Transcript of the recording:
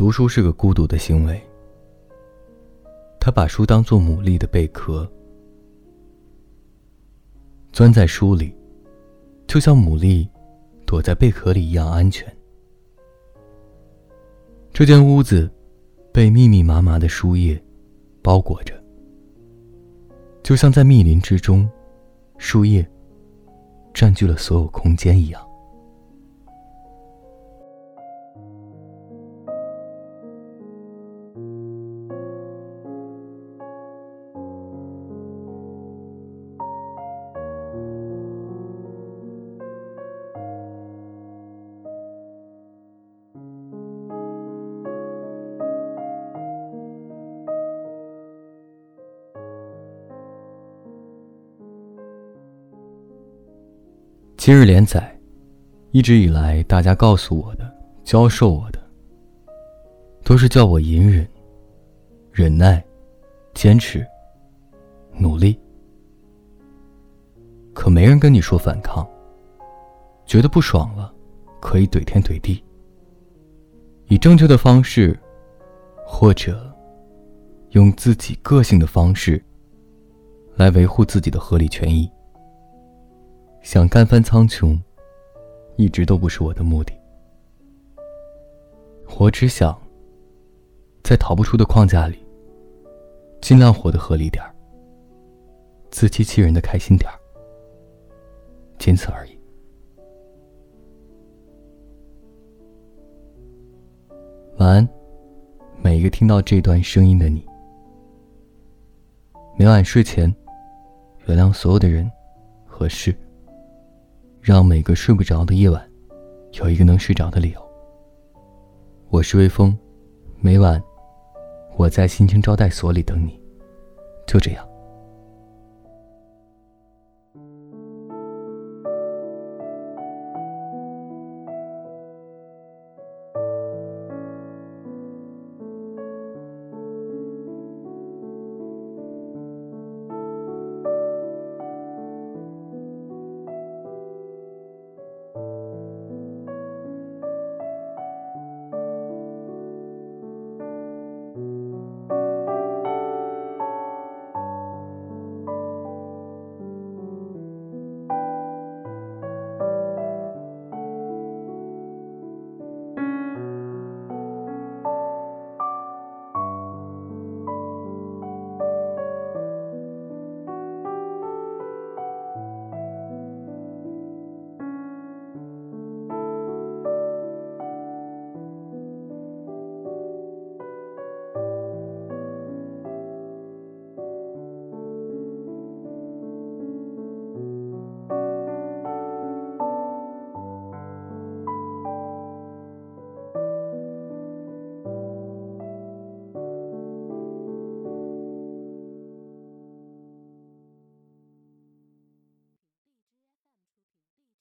读书是个孤独的行为。他把书当作牡蛎的贝壳，钻在书里，就像牡蛎躲在贝壳里一样安全。这间屋子被密密麻麻的书页包裹着，就像在密林之中，树叶占据了所有空间一样。今日连载，一直以来大家告诉我的、教授我的，都是叫我隐忍、忍耐、坚持、努力。可没人跟你说反抗，觉得不爽了，可以怼天怼地，以正确的方式，或者用自己个性的方式，来维护自己的合理权益。想干翻苍穹，一直都不是我的目的。我只想，在逃不出的框架里，尽量活得合理点儿，自欺欺人的开心点儿，仅此而已。晚安，每一个听到这段声音的你。每晚睡前，原谅所有的人和事。让每个睡不着的夜晚，有一个能睡着的理由。我是微风，每晚我在心情招待所里等你，就这样。